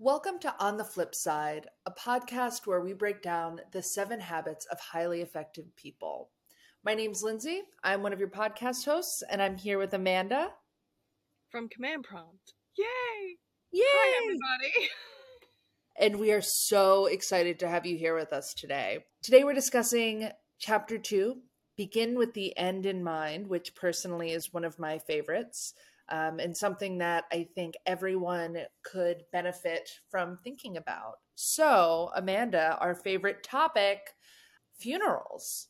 Welcome to On the Flip Side, a podcast where we break down the seven habits of highly effective people. My name's Lindsay. I'm one of your podcast hosts, and I'm here with Amanda. From Command Prompt. Yay! Yay! Hi, everybody. And we are so excited to have you here with us today. Today, we're discussing chapter two Begin with the End in Mind, which personally is one of my favorites. Um, and something that I think everyone could benefit from thinking about. So, Amanda, our favorite topic funerals.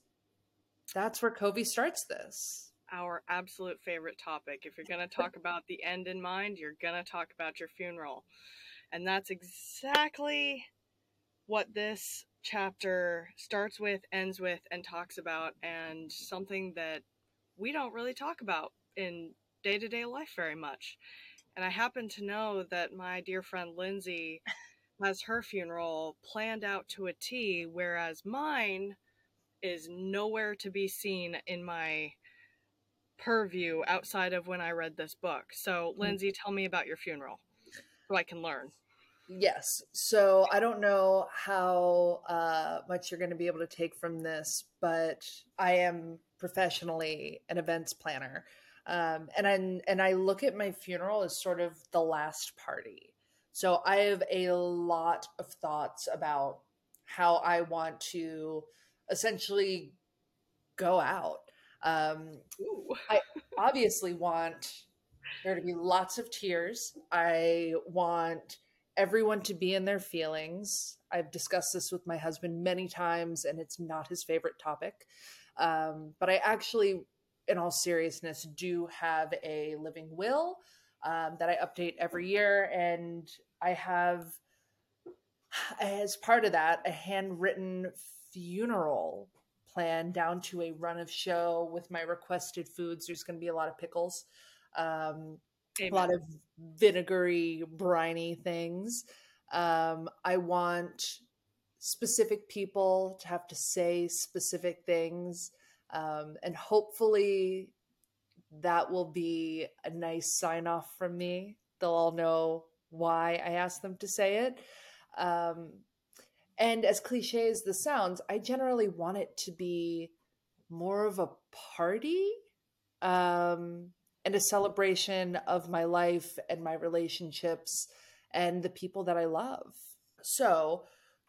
That's where Covey starts this. Our absolute favorite topic. If you're going to talk about the end in mind, you're going to talk about your funeral. And that's exactly what this chapter starts with, ends with, and talks about, and something that we don't really talk about in day to day life very much. And I happen to know that my dear friend Lindsay has her funeral planned out to a T, whereas mine is nowhere to be seen in my purview outside of when I read this book. So, Lindsay, tell me about your funeral so I can learn. Yes. So I don't know how uh, much you're going to be able to take from this, but I am professionally an events planner, um, and I and I look at my funeral as sort of the last party. So I have a lot of thoughts about how I want to essentially go out. Um, I obviously want there to be lots of tears. I want everyone to be in their feelings. I've discussed this with my husband many times, and it's not his favorite topic. Um, but I actually, in all seriousness, do have a living will um, that I update every year. And I have, as part of that, a handwritten funeral plan down to a run of show with my requested foods. There's going to be a lot of pickles. Um, a lot of vinegary, briny things. Um, I want specific people to have to say specific things. Um, and hopefully that will be a nice sign off from me. They'll all know why I asked them to say it. Um, and as cliche as this sounds, I generally want it to be more of a party. Um, and a celebration of my life and my relationships and the people that I love. So,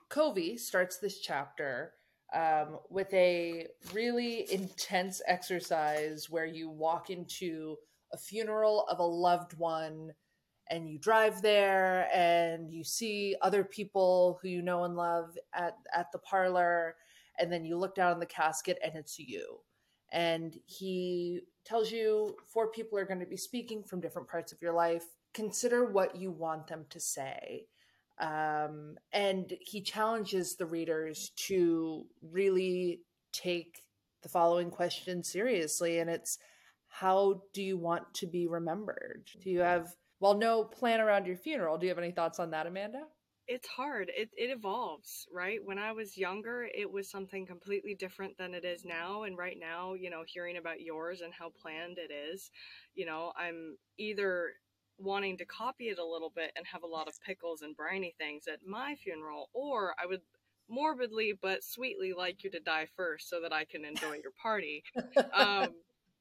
Covey starts this chapter um, with a really intense exercise where you walk into a funeral of a loved one and you drive there and you see other people who you know and love at, at the parlor and then you look down in the casket and it's you and he tells you four people are going to be speaking from different parts of your life. Consider what you want them to say. Um, and he challenges the readers to really take the following question seriously. And it's how do you want to be remembered? Do you have, well, no plan around your funeral? Do you have any thoughts on that, Amanda? it's hard. It it evolves, right? When I was younger, it was something completely different than it is now. And right now, you know, hearing about yours and how planned it is, you know, I'm either wanting to copy it a little bit and have a lot of pickles and briny things at my funeral, or I would morbidly but sweetly like you to die first so that I can enjoy your party. Um,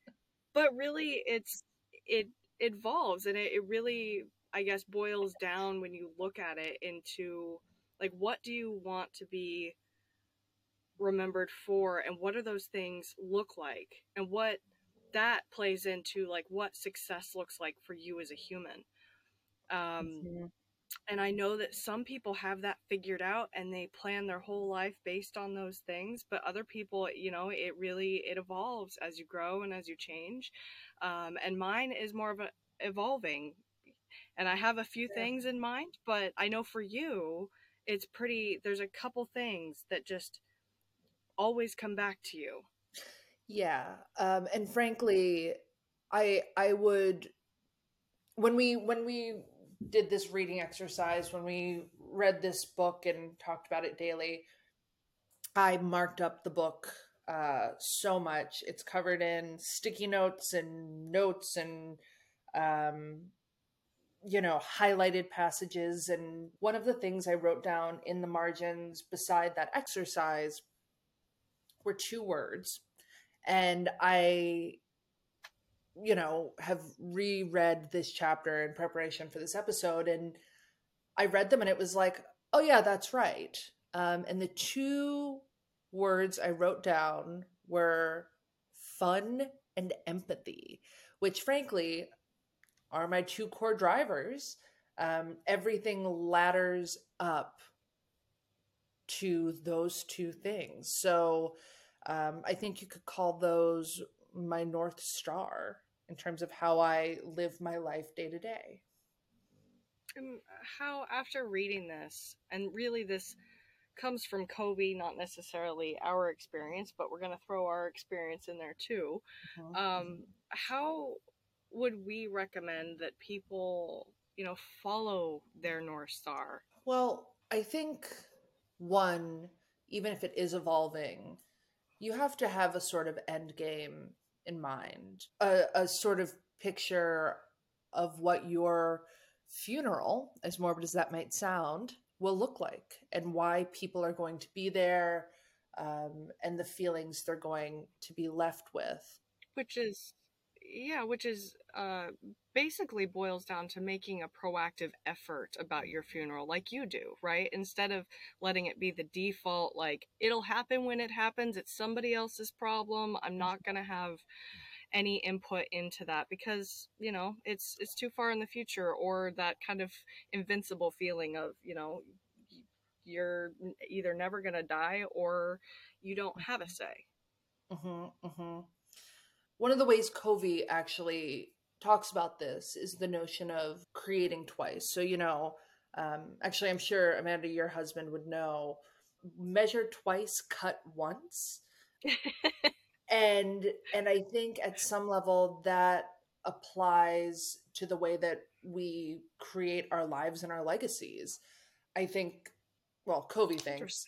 but really, it's it evolves and it, it really I guess boils down when you look at it into like what do you want to be remembered for and what do those things look like and what that plays into like what success looks like for you as a human um mm-hmm. and i know that some people have that figured out and they plan their whole life based on those things but other people you know it really it evolves as you grow and as you change um and mine is more of a evolving and I have a few yeah. things in mind, but I know for you, it's pretty. There's a couple things that just always come back to you. Yeah, um, and frankly, I I would when we when we did this reading exercise when we read this book and talked about it daily, I marked up the book uh, so much. It's covered in sticky notes and notes and um, you know, highlighted passages. And one of the things I wrote down in the margins beside that exercise were two words. And I, you know, have reread this chapter in preparation for this episode. And I read them and it was like, oh, yeah, that's right. Um, and the two words I wrote down were fun and empathy, which frankly are my two core drivers. Um, everything ladders up to those two things. So um, I think you could call those my North Star in terms of how I live my life day to day. And how, after reading this, and really this comes from Covey, not necessarily our experience, but we're going to throw our experience in there too. Mm-hmm. Um, how would we recommend that people, you know, follow their North Star? Well, I think one, even if it is evolving, you have to have a sort of end game in mind, a, a sort of picture of what your funeral, as morbid as that might sound, will look like and why people are going to be there um, and the feelings they're going to be left with. Which is, yeah, which is uh, basically boils down to making a proactive effort about your funeral, like you do, right? Instead of letting it be the default, like it'll happen when it happens, it's somebody else's problem. I'm not going to have any input into that because you know it's it's too far in the future or that kind of invincible feeling of you know you're either never going to die or you don't have a say mm-hmm, mm-hmm. one of the ways covey actually talks about this is the notion of creating twice. So you know um, actually i'm sure amanda your husband would know measure twice cut once. And and i think at some level that applies to the way that we create our lives and our legacies. I think well covey thinks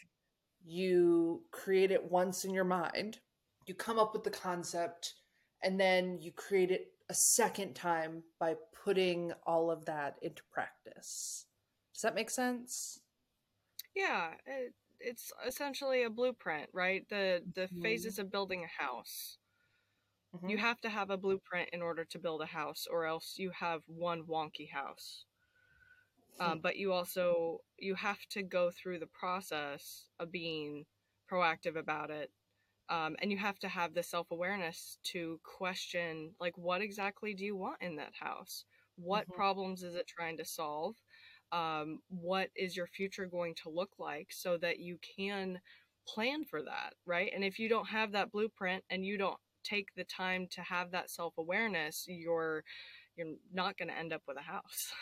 you create it once in your mind. You come up with the concept and then you create it a second time by putting all of that into practice does that make sense yeah it, it's essentially a blueprint, right? The the mm-hmm. phases of building a house. Mm-hmm. You have to have a blueprint in order to build a house, or else you have one wonky house. Um, but you also you have to go through the process of being proactive about it, um, and you have to have the self awareness to question like what exactly do you want in that house? What mm-hmm. problems is it trying to solve? um, what is your future going to look like so that you can plan for that right and if you don't have that blueprint and you don't take the time to have that self-awareness you're you're not going to end up with a house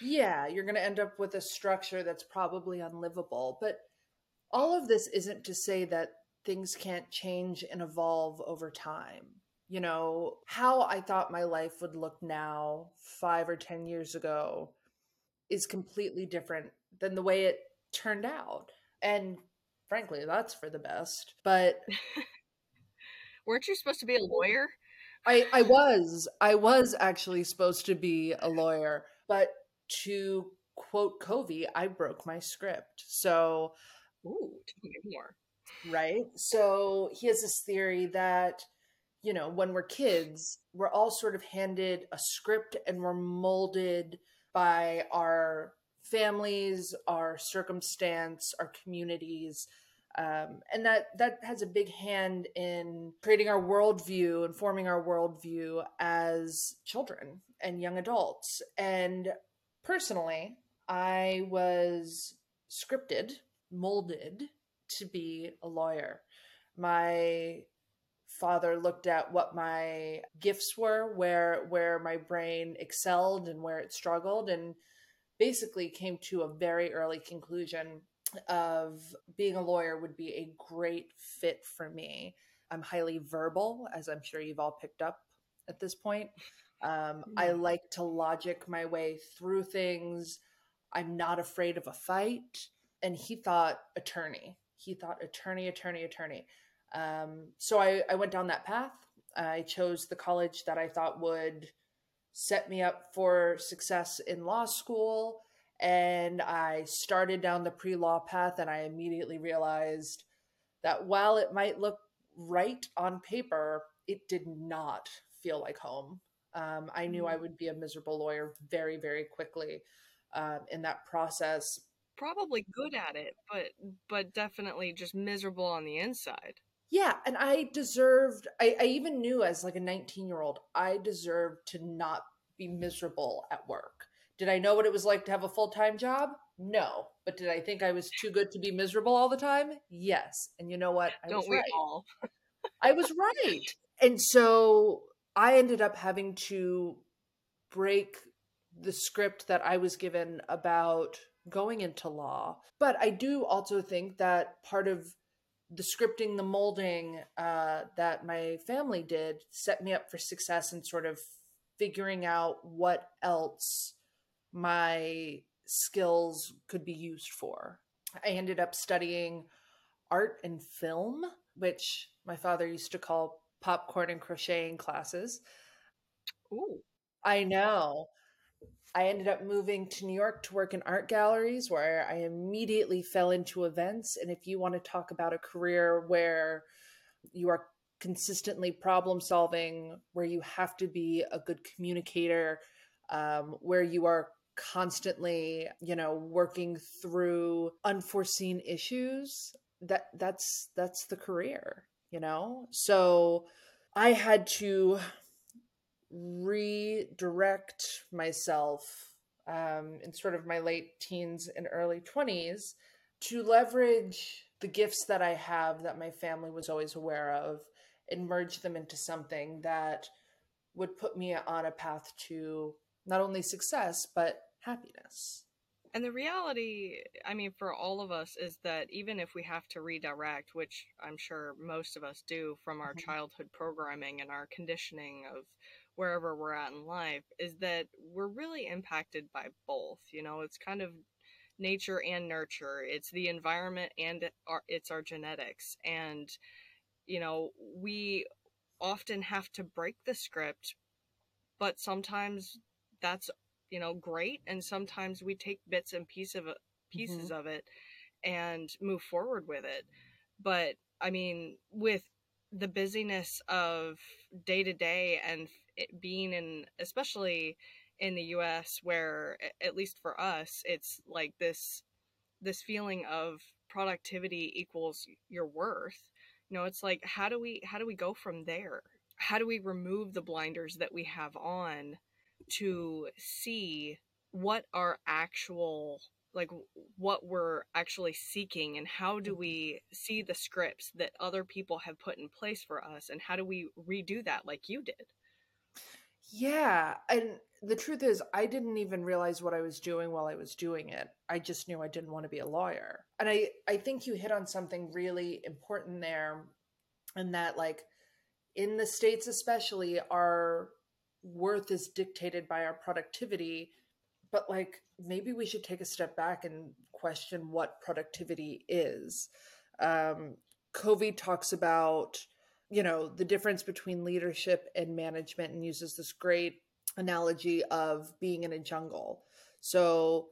yeah you're going to end up with a structure that's probably unlivable but all of this isn't to say that things can't change and evolve over time you know how i thought my life would look now 5 or 10 years ago is completely different than the way it turned out. And frankly, that's for the best. But weren't you supposed to be a lawyer? I, I was. I was actually supposed to be a lawyer, but to quote Covey, I broke my script. So, ooh, tell me more. Right. So he has this theory that you know when we're kids, we're all sort of handed a script and we're molded by our families, our circumstance, our communities. Um, and that that has a big hand in creating our worldview and forming our worldview as children and young adults. And personally, I was scripted, molded to be a lawyer. My father looked at what my gifts were where where my brain excelled and where it struggled and basically came to a very early conclusion of being a lawyer would be a great fit for me. I'm highly verbal as i'm sure you've all picked up at this point. Um, i like to logic my way through things. I'm not afraid of a fight. And he thought attorney he thought attorney attorney attorney um, so I, I went down that path. I chose the college that I thought would set me up for success in law school. And I started down the pre law path, and I immediately realized that while it might look right on paper, it did not feel like home. Um, I knew I mm. would be a miserable lawyer very, very quickly um, in that process. Probably good at it, but but definitely just miserable on the inside. Yeah, and I deserved. I, I even knew as like a 19 year old, I deserved to not be miserable at work. Did I know what it was like to have a full time job? No. But did I think I was too good to be miserable all the time? Yes. And you know what? I Don't we right. all? I was right. And so I ended up having to break the script that I was given about going into law. But I do also think that part of the scripting, the molding uh, that my family did set me up for success in sort of figuring out what else my skills could be used for. I ended up studying art and film, which my father used to call popcorn and crocheting classes. Ooh. I know. I ended up moving to New York to work in art galleries where I immediately fell into events. And if you want to talk about a career where you are consistently problem solving, where you have to be a good communicator, um, where you are constantly, you know, working through unforeseen issues, that that's that's the career, you know? So I had to redirect myself um, in sort of my late teens and early 20s to leverage the gifts that I have that my family was always aware of and merge them into something that would put me on a path to not only success, but happiness. And the reality, I mean, for all of us, is that even if we have to redirect, which I'm sure most of us do from our mm-hmm. childhood programming and our conditioning of wherever we're at in life is that we're really impacted by both. You know, it's kind of nature and nurture. It's the environment and our, it's our genetics. And, you know, we often have to break the script, but sometimes that's, you know, great. And sometimes we take bits and piece of pieces mm-hmm. of it and move forward with it. But I mean, with the busyness of day to day and being in especially in the US where at least for us it's like this this feeling of productivity equals your worth. You know it's like how do we how do we go from there? How do we remove the blinders that we have on to see what our actual like what we're actually seeking and how do we mm-hmm. see the scripts that other people have put in place for us and how do we redo that like you did yeah. And the truth is, I didn't even realize what I was doing while I was doing it. I just knew I didn't want to be a lawyer. And I, I think you hit on something really important there, and that, like, in the States, especially, our worth is dictated by our productivity. But, like, maybe we should take a step back and question what productivity is. Um, Covey talks about you know the difference between leadership and management and uses this great analogy of being in a jungle. So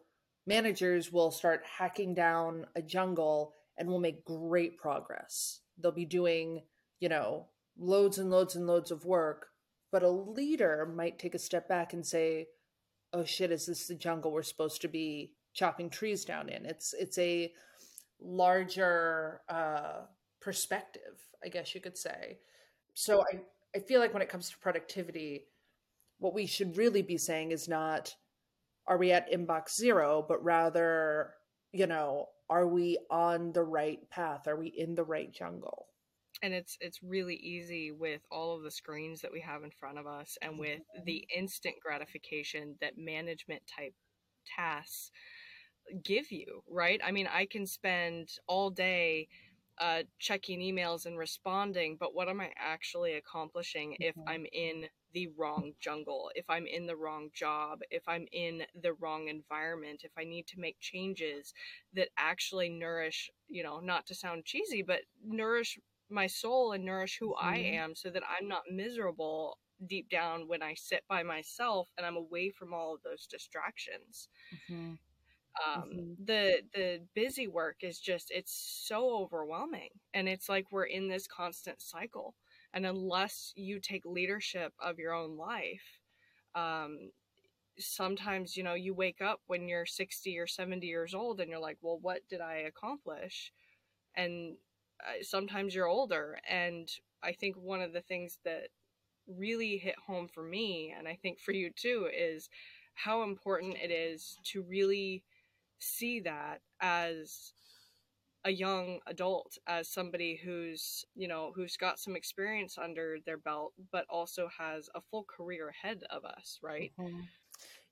managers will start hacking down a jungle and will make great progress. They'll be doing you know loads and loads and loads of work but a leader might take a step back and say oh shit is this the jungle we're supposed to be chopping trees down in? It's it's a larger uh perspective, I guess you could say. So I, I feel like when it comes to productivity, what we should really be saying is not are we at inbox zero, but rather, you know, are we on the right path? Are we in the right jungle? And it's it's really easy with all of the screens that we have in front of us and with mm-hmm. the instant gratification that management type tasks give you, right? I mean, I can spend all day uh, checking emails and responding, but what am I actually accomplishing if mm-hmm. I'm in the wrong jungle, if I'm in the wrong job, if I'm in the wrong environment, if I need to make changes that actually nourish, you know, not to sound cheesy, but nourish my soul and nourish who mm-hmm. I am so that I'm not miserable deep down when I sit by myself and I'm away from all of those distractions. Mm-hmm. Um, mm-hmm. The the busy work is just it's so overwhelming, and it's like we're in this constant cycle. And unless you take leadership of your own life, um, sometimes you know you wake up when you're 60 or 70 years old and you're like well what did i accomplish and uh, sometimes you're older and i think one of the things that really hit home for me and i think for you too is how important it is to really see that as a young adult as somebody who's you know who's got some experience under their belt but also has a full career ahead of us right mm-hmm.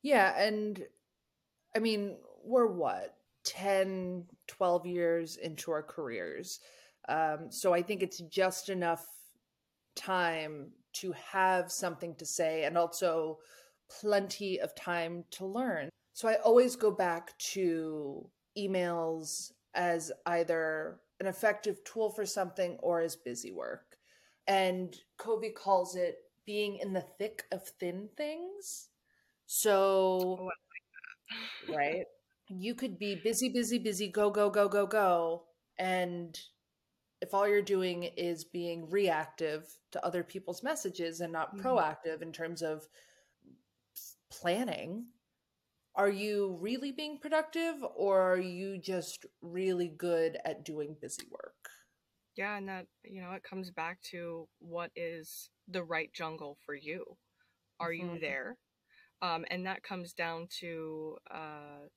Yeah, and I mean, we're what 10, 12 years into our careers. Um, so I think it's just enough time to have something to say and also plenty of time to learn. So I always go back to emails as either an effective tool for something or as busy work. And Covey calls it being in the thick of thin things. So, oh, like right, you could be busy, busy, busy, go, go, go, go, go. And if all you're doing is being reactive to other people's messages and not mm-hmm. proactive in terms of planning, are you really being productive or are you just really good at doing busy work? Yeah, and that, you know, it comes back to what is the right jungle for you. Are mm-hmm. you there? um, and that comes down to uh,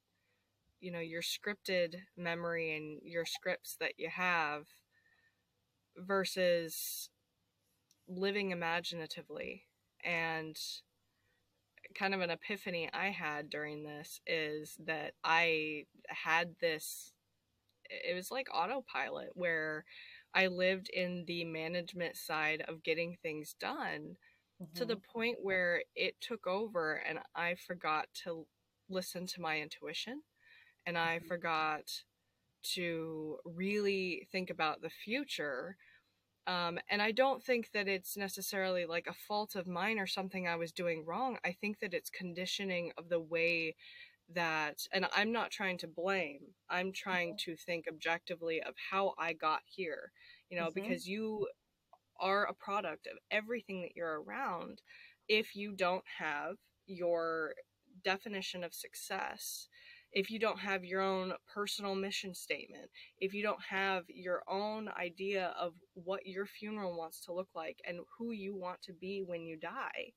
you know your scripted memory and your scripts that you have versus living imaginatively and kind of an epiphany i had during this is that i had this it was like autopilot where i lived in the management side of getting things done mm-hmm. to the mm-hmm. point where it took over and I forgot to listen to my intuition and I mm-hmm. forgot to really think about the future. Um, and I don't think that it's necessarily like a fault of mine or something I was doing wrong. I think that it's conditioning of the way that, and I'm not trying to blame, I'm trying mm-hmm. to think objectively of how I got here, you know, mm-hmm. because you are a product of everything that you're around if you don't have your definition of success if you don't have your own personal mission statement, if you don't have your own idea of what your funeral wants to look like and who you want to be when you die,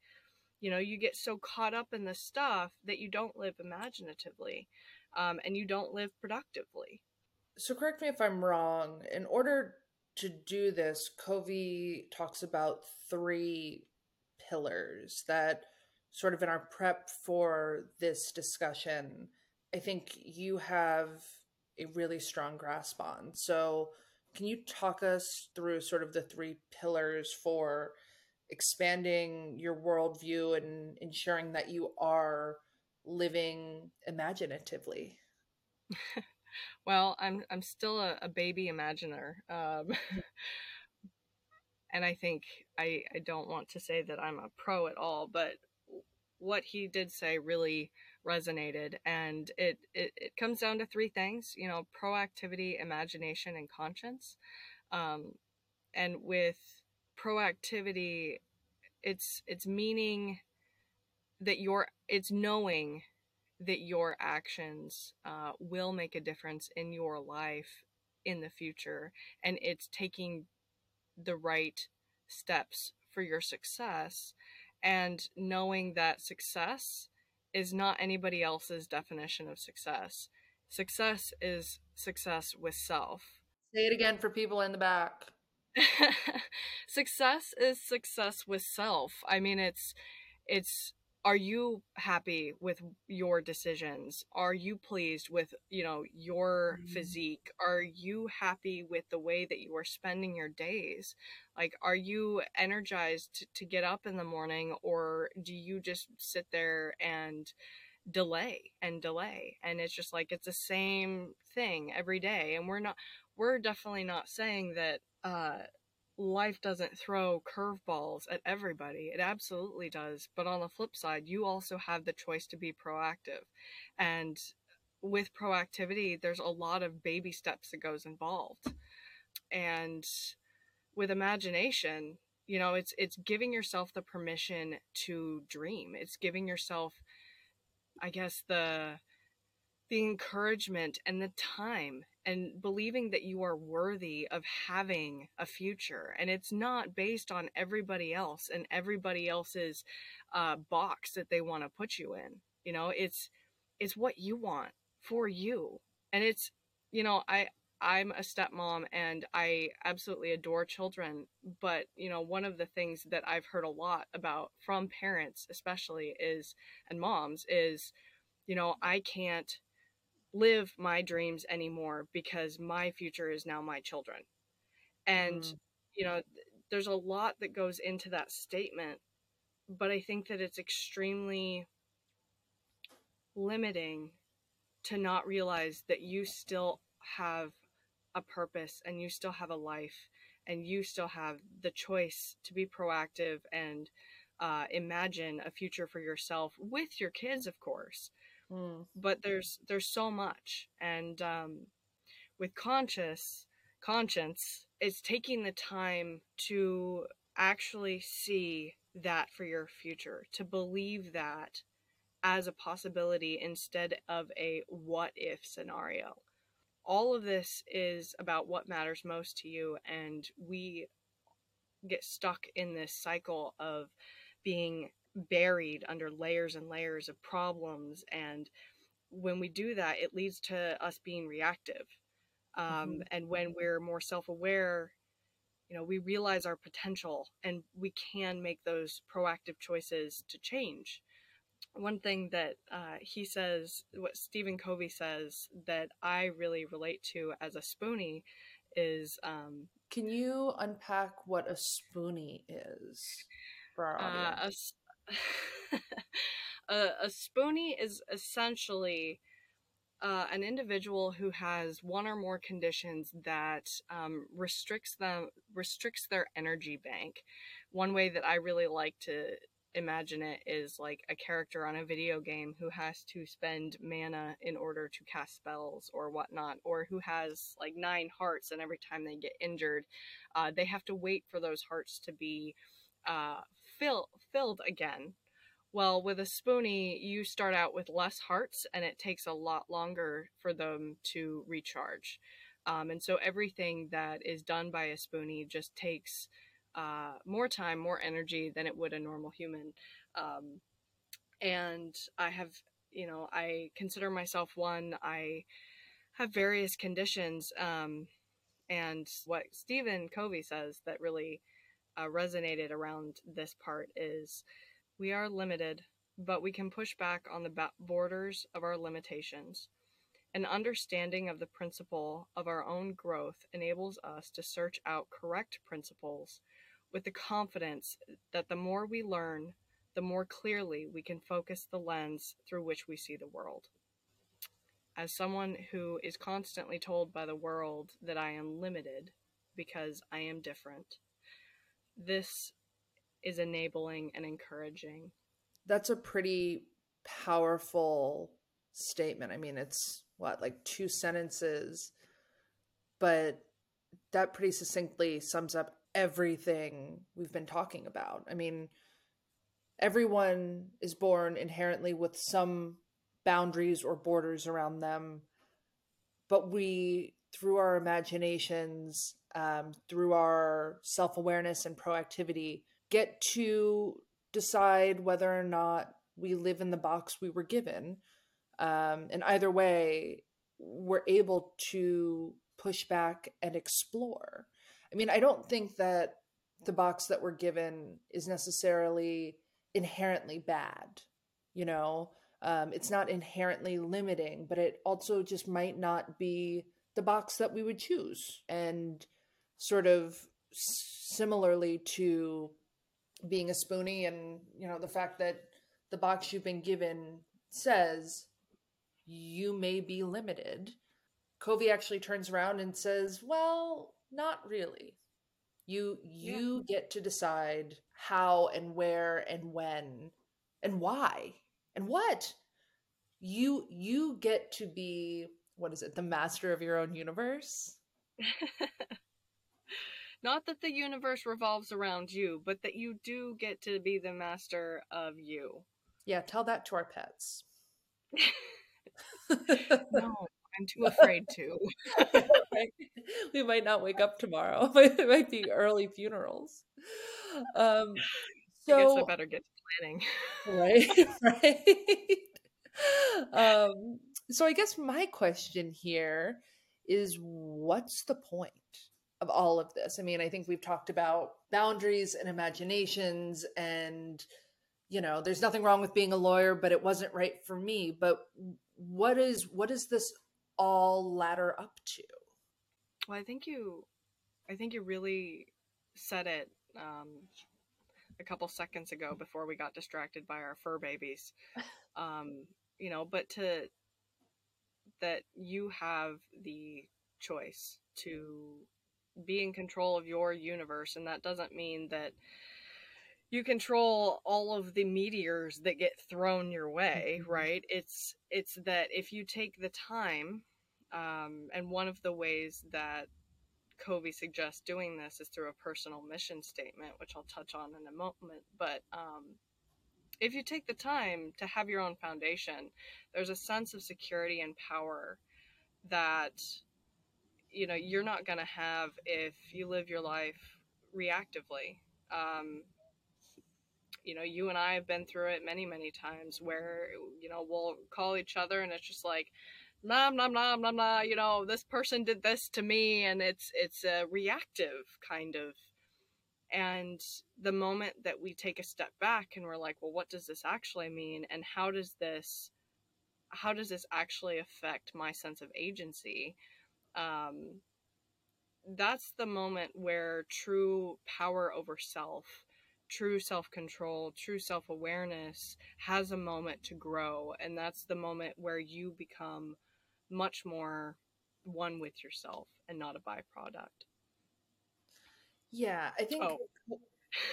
you know, you get so caught up in the stuff that you don't live imaginatively um, and you don't live productively. So, correct me if I'm wrong. In order to do this, Covey talks about three pillars that sort of in our prep for this discussion, I think you have a really strong grasp on. So, can you talk us through sort of the three pillars for expanding your worldview and ensuring that you are living imaginatively? well, I'm I'm still a, a baby imaginer, um, and I think I I don't want to say that I'm a pro at all, but what he did say really resonated, and it it, it comes down to three things, you know, proactivity, imagination, and conscience. Um, and with proactivity, it's it's meaning that you're it's knowing that your actions uh, will make a difference in your life in the future and it's taking the right steps for your success and knowing that success is not anybody else's definition of success. Success is success with self. Say it again for people in the back. Success is success with self. I mean it's it's are you happy with your decisions? Are you pleased with you know your mm-hmm. physique? Are you happy with the way that you are spending your days? Like are you energized to, to get up in the morning or do you just sit there and delay and delay? And it's just like it's the same thing every day. And we're not we're definitely not saying that uh life doesn't throw curveballs at everybody. It absolutely does. But on the flip side, you also have the choice to be proactive. And with proactivity, there's a lot of baby steps that goes involved. And with imagination, you know, it's it's giving yourself the permission to dream. It's giving yourself I guess the the encouragement and the time and believing that you are worthy of having a future. And it's not based on everybody else and everybody else's uh, box that they want to put you in. You know it's it's what you want for you. And it's you know i i'm a stepmom and i absolutely adore children but you know one of the things that i've heard a lot about from parents especially is and moms is you know i can't live my dreams anymore because my future is now my children. And, mm. you know, there's a lot that goes into that statement, but I think that it's extremely limiting to not realize that you still have a purpose and you still have a life and you still have the choice to be proactive and uh, imagine a future for yourself with your kids, of course. Mm. But there's there's so much, and um, with conscious conscience, it's taking the time to actually see that for your future, to believe that as a possibility instead of a what if scenario. All of this is about what matters most to you, and we get stuck in this cycle of being buried under layers and layers of problems and when we do that it leads to us being reactive um, mm-hmm. and when we're more self-aware you know we realize our potential and we can make those proactive choices to change one thing that uh, he says what stephen covey says that i really relate to as a spoonie is um, can you unpack what a spoonie is for our uh, audience? A, a spoonie is essentially uh, an individual who has one or more conditions that um, restricts them restricts their energy bank. One way that I really like to imagine it is like a character on a video game who has to spend mana in order to cast spells or whatnot, or who has like nine hearts, and every time they get injured, uh, they have to wait for those hearts to be uh, fill, filled again. Well, with a spoonie, you start out with less hearts, and it takes a lot longer for them to recharge. Um, and so everything that is done by a spoonie just takes uh, more time, more energy than it would a normal human. Um, and I have, you know, I consider myself one. I have various conditions. Um, and what Stephen Covey says that really uh, resonated around this part is we are limited, but we can push back on the borders of our limitations. An understanding of the principle of our own growth enables us to search out correct principles with the confidence that the more we learn, the more clearly we can focus the lens through which we see the world. As someone who is constantly told by the world that I am limited because I am different, this is enabling and encouraging. That's a pretty powerful statement. I mean, it's what, like two sentences, but that pretty succinctly sums up everything we've been talking about. I mean, everyone is born inherently with some boundaries or borders around them, but we, through our imaginations, um, through our self awareness and proactivity, get to decide whether or not we live in the box we were given. Um, and either way, we're able to push back and explore. I mean, I don't think that the box that we're given is necessarily inherently bad. You know, um, it's not inherently limiting, but it also just might not be the box that we would choose. And sort of similarly to being a spoonie and you know the fact that the box you've been given says you may be limited Covey actually turns around and says, Well, not really. You you yeah. get to decide how and where and when and why and what. You you get to be what is it? The master of your own universe. Not that the universe revolves around you, but that you do get to be the master of you. Yeah, tell that to our pets. no, I'm too afraid to. we might not wake up tomorrow. it might be early funerals. Um, so I guess I better get to planning. Right, right. Um, so I guess my question here is, what's the point? Of all of this. I mean, I think we've talked about boundaries and imaginations and you know, there's nothing wrong with being a lawyer, but it wasn't right for me. But what is what does this all ladder up to? Well, I think you I think you really said it um, a couple seconds ago before we got distracted by our fur babies. Um, you know, but to that you have the choice to be in control of your universe and that doesn't mean that you control all of the meteors that get thrown your way mm-hmm. right it's it's that if you take the time um, and one of the ways that covey suggests doing this is through a personal mission statement which i'll touch on in a moment but um, if you take the time to have your own foundation there's a sense of security and power that you know you're not going to have if you live your life reactively um, you know you and i have been through it many many times where you know we'll call each other and it's just like nah nah nah nah nah you know this person did this to me and it's it's a reactive kind of and the moment that we take a step back and we're like well what does this actually mean and how does this how does this actually affect my sense of agency um, that's the moment where true power over self, true self control, true self awareness has a moment to grow. And that's the moment where you become much more one with yourself and not a byproduct. Yeah, I think. Oh.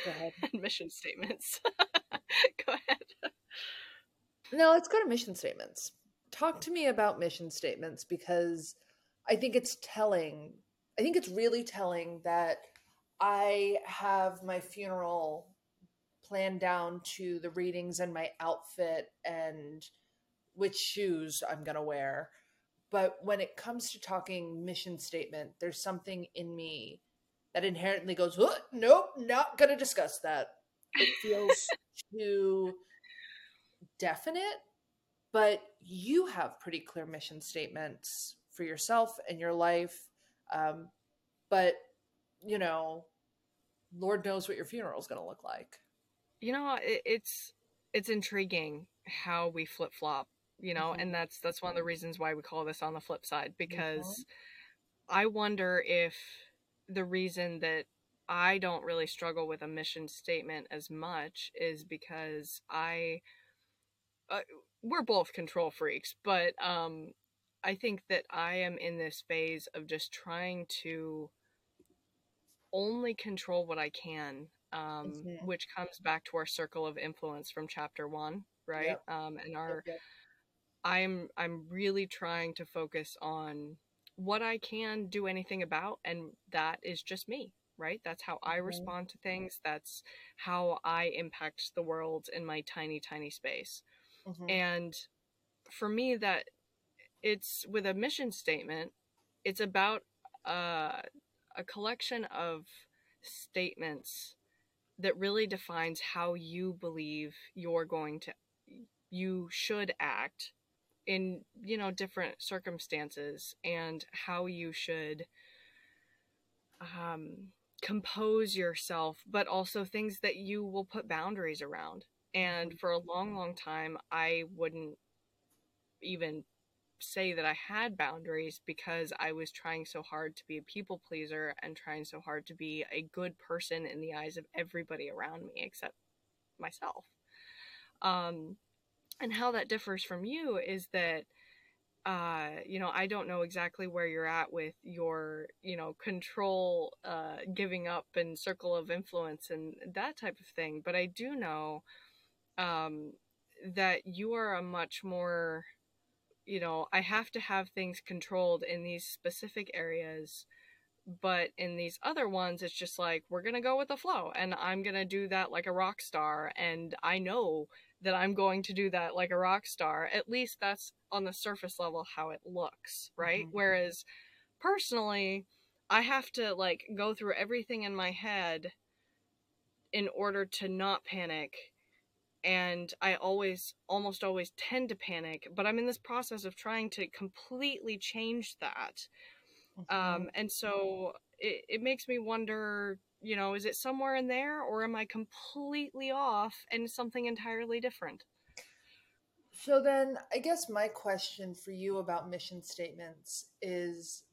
Go ahead. mission statements. go ahead. No, let's go to mission statements. Talk to me about mission statements because I think it's telling. I think it's really telling that I have my funeral planned down to the readings and my outfit and which shoes I'm going to wear. But when it comes to talking mission statement, there's something in me that inherently goes, oh, nope, not going to discuss that. It feels too definite, but you have pretty clear mission statements for yourself and your life. Um, but, you know, Lord knows what your funeral is going to look like. You know, it, it's it's intriguing how we flip flop. You know, mm-hmm. and that's that's one of the reasons why we call this on the flip side because mm-hmm. I wonder if the reason that I don't really struggle with a mission statement as much is because I uh, we're both control freaks, but um I think that I am in this phase of just trying to only control what I can, um, mm-hmm. which comes back to our circle of influence from chapter one, right? Yep. Um, and our. I'm I'm really trying to focus on what I can do anything about, and that is just me, right? That's how I mm-hmm. respond to things. That's how I impact the world in my tiny, tiny space. Mm-hmm. And for me, that it's with a mission statement it's about uh, a collection of statements that really defines how you believe you're going to you should act in you know different circumstances and how you should um, compose yourself but also things that you will put boundaries around. And for a long long time i wouldn't even say that I had boundaries because I was trying so hard to be a people pleaser and trying so hard to be a good person in the eyes of everybody around me except myself. Um, and how that differs from you is that uh, you know, I don't know exactly where you're at with your, you know, control, uh, giving up and circle of influence and that type of thing. But I do know um, that you are a much more, you know, I have to have things controlled in these specific areas. But in these other ones, it's just like, we're going to go with the flow and I'm going to do that like a rock star. And I know that I'm going to do that like a rock star. At least that's on the surface level how it looks, right? Mm-hmm. Whereas personally, I have to like go through everything in my head in order to not panic. And I always, almost always tend to panic, but I'm in this process of trying to completely change that. Mm-hmm. Um, and so it, it makes me wonder you know, is it somewhere in there or am I completely off and something entirely different? So then I guess my question for you about mission statements is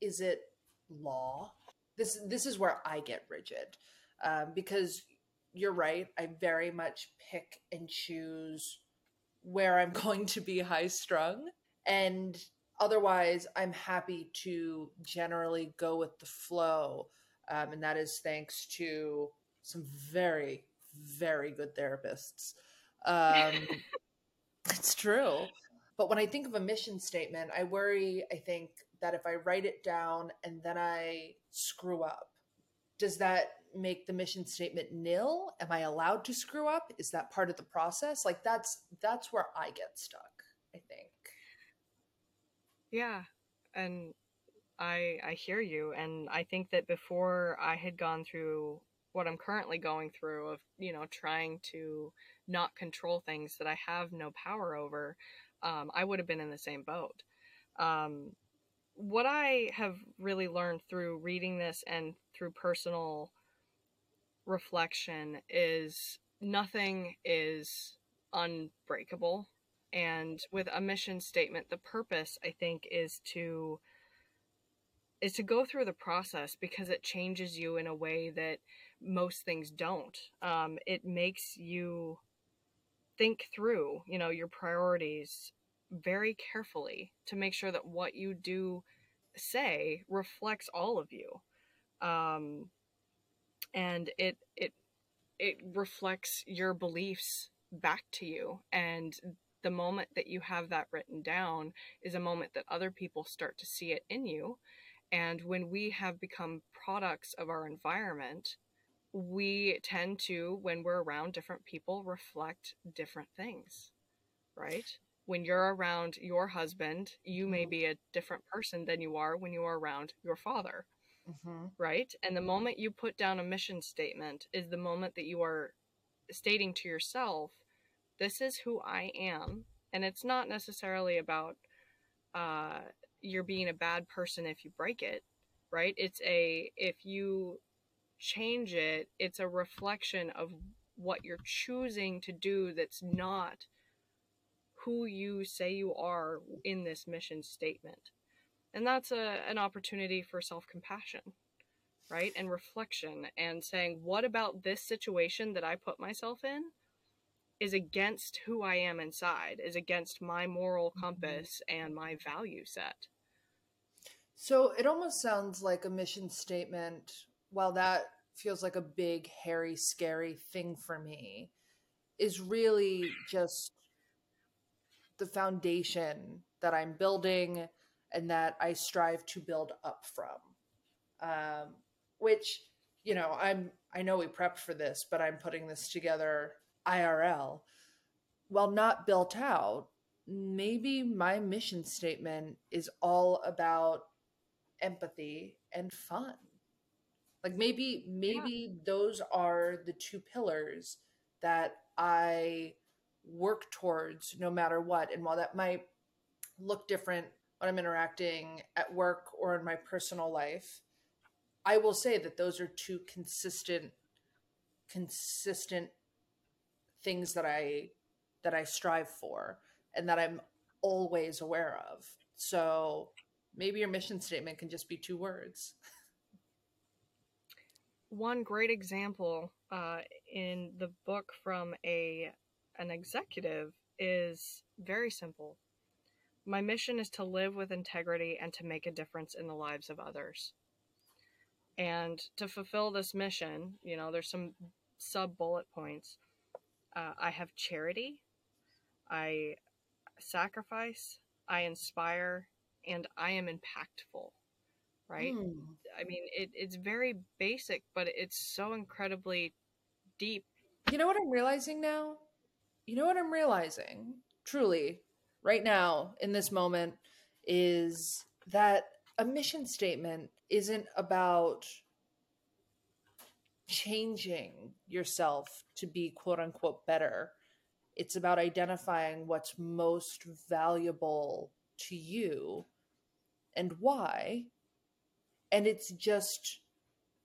is it law? This this is where I get rigid. Um, because you're right, I very much pick and choose where I'm going to be high strung. And otherwise, I'm happy to generally go with the flow um, and that is thanks to some very, very good therapists. Um, it's true. But when I think of a mission statement, I worry, I think, that if I write it down and then I screw up, does that make the mission statement nil? Am I allowed to screw up? Is that part of the process? Like that's that's where I get stuck, I think. Yeah. And I I hear you and I think that before I had gone through what I'm currently going through of, you know, trying to not control things that I have no power over, um, I would have been in the same boat. Um, what I have really learned through reading this and through personal reflection is nothing is unbreakable. And with a mission statement, the purpose, I think, is to is to go through the process because it changes you in a way that most things don't. Um, it makes you think through, you know, your priorities very carefully to make sure that what you do say reflects all of you. Um, and it it it reflects your beliefs back to you and the moment that you have that written down is a moment that other people start to see it in you and when we have become products of our environment, we tend to, when we're around different people, reflect different things, right? When you're around your husband, you may mm-hmm. be a different person than you are when you are around your father, mm-hmm. right? And the moment you put down a mission statement is the moment that you are stating to yourself, this is who I am. And it's not necessarily about, uh, you're being a bad person if you break it, right? It's a, if you change it, it's a reflection of what you're choosing to do that's not who you say you are in this mission statement. And that's a, an opportunity for self compassion, right? And reflection and saying, what about this situation that I put myself in is against who I am inside, is against my moral mm-hmm. compass and my value set. So it almost sounds like a mission statement. While that feels like a big, hairy, scary thing for me, is really just the foundation that I'm building and that I strive to build up from. Um, which, you know, I'm I know we prepped for this, but I'm putting this together IRL. While not built out, maybe my mission statement is all about empathy and fun. Like maybe maybe yeah. those are the two pillars that I work towards no matter what. And while that might look different when I'm interacting at work or in my personal life, I will say that those are two consistent consistent things that I that I strive for and that I'm always aware of. So maybe your mission statement can just be two words. One great example uh, in the book from a an executive is very simple. My mission is to live with integrity and to make a difference in the lives of others. And to fulfill this mission, you know, there's some sub bullet points. Uh, I have charity, I sacrifice, I inspire, and I am impactful. Right? Mm. I mean, it, it's very basic, but it's so incredibly deep. You know what I'm realizing now? You know what I'm realizing, truly, right now, in this moment, is that a mission statement isn't about changing yourself to be quote unquote better. It's about identifying what's most valuable to you and why. And it's just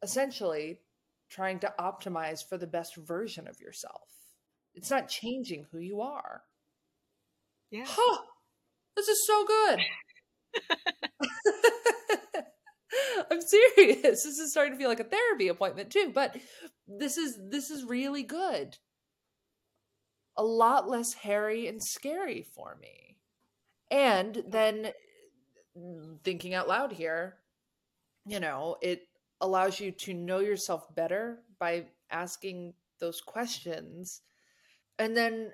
essentially trying to optimize for the best version of yourself. It's not changing who you are. Yeah. Huh, this is so good. I'm serious. This is starting to feel like a therapy appointment too, but this is this is really good. A lot less hairy and scary for me. And then mm, thinking out loud here, you know, it allows you to know yourself better by asking those questions. And then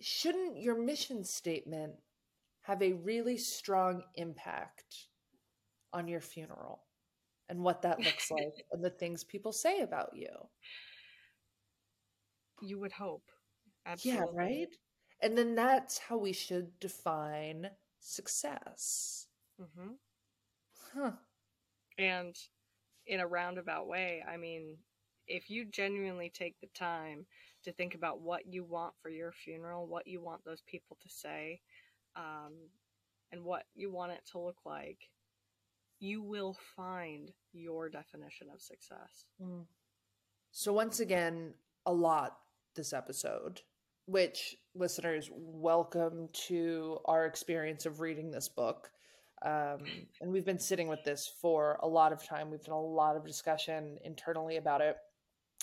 shouldn't your mission statement have a really strong impact on your funeral and what that looks like and the things people say about you. You would hope. Absolutely. Yeah, right? And then that's how we should define success. Mm-hmm. Huh. And in a roundabout way, I mean, if you genuinely take the time to think about what you want for your funeral, what you want those people to say, um, and what you want it to look like, you will find your definition of success. Mm. So, once again, a lot this episode, which listeners, welcome to our experience of reading this book. Um, and we've been sitting with this for a lot of time. We've done a lot of discussion internally about it.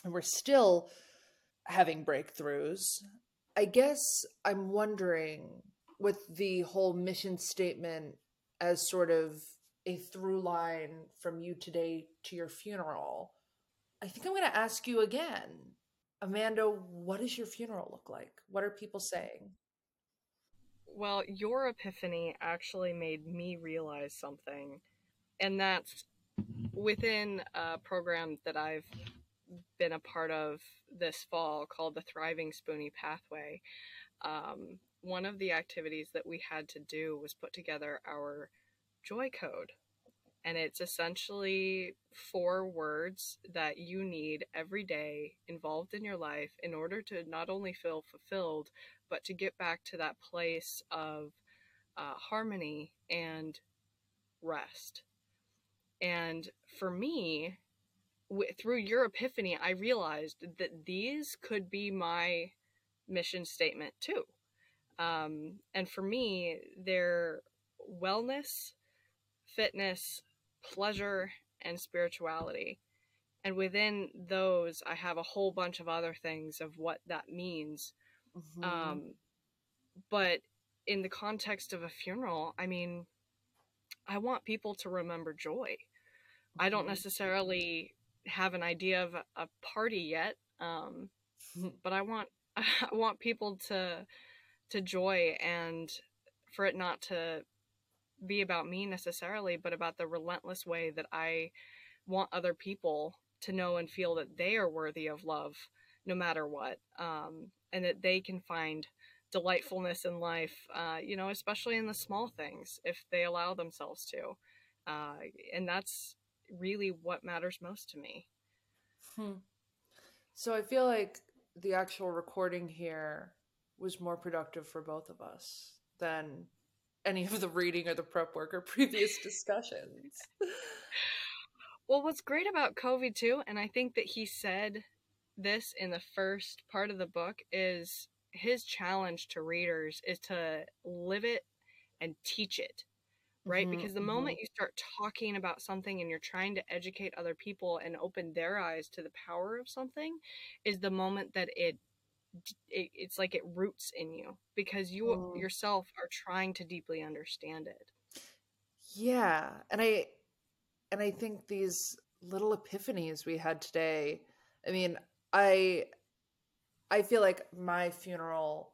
And we're still having breakthroughs. I guess I'm wondering with the whole mission statement as sort of a through line from you today to your funeral, I think I'm going to ask you again, Amanda, what does your funeral look like? What are people saying? Well, your epiphany actually made me realize something, and that's within a program that I've been a part of this fall called the Thriving Spoonie Pathway. Um, one of the activities that we had to do was put together our joy code. And it's essentially four words that you need every day involved in your life in order to not only feel fulfilled, but to get back to that place of uh, harmony and rest. And for me, w- through your epiphany, I realized that these could be my mission statement too. Um, and for me, they're wellness, fitness, pleasure, and spirituality. And within those, I have a whole bunch of other things of what that means. Mm-hmm. Um, but in the context of a funeral, I mean, I want people to remember joy. Mm-hmm. I don't mm-hmm. necessarily have an idea of a, party yet, um, but I want I want people to to joy and for it not to be about me necessarily, but about the relentless way that I want other people to know and feel that they are worthy of love no matter what, um, and that they can find delightfulness in life, uh, you know, especially in the small things if they allow themselves to. Uh, and that's really what matters most to me. Hmm. So I feel like the actual recording here was more productive for both of us than any of the reading or the prep work or previous discussions. Well, what's great about Covey too, and I think that he said this in the first part of the book, is his challenge to readers is to live it and teach it. Right? Mm-hmm, because the mm-hmm. moment you start talking about something and you're trying to educate other people and open their eyes to the power of something, is the moment that it it, it's like it roots in you because you mm. yourself are trying to deeply understand it yeah and i and i think these little epiphanies we had today i mean i i feel like my funeral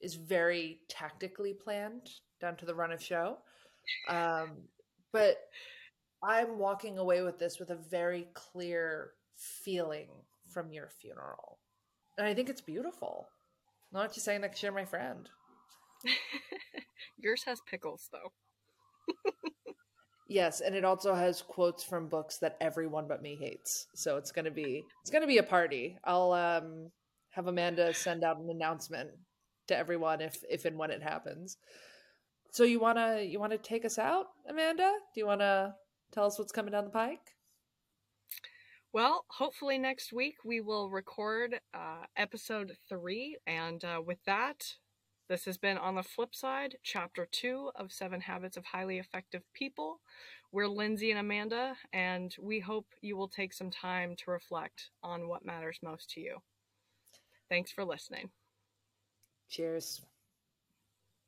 is very tactically planned down to the run of show um but i'm walking away with this with a very clear feeling from your funeral and I think it's beautiful. Not just saying that you're my friend. Yours has pickles, though. yes, and it also has quotes from books that everyone but me hates. So it's gonna be it's gonna be a party. I'll um have Amanda send out an announcement to everyone if if and when it happens. So you wanna you wanna take us out, Amanda? Do you wanna tell us what's coming down the pike? Well, hopefully next week we will record uh, episode three. And uh, with that, this has been On the Flip Side, chapter two of Seven Habits of Highly Effective People. We're Lindsay and Amanda, and we hope you will take some time to reflect on what matters most to you. Thanks for listening. Cheers.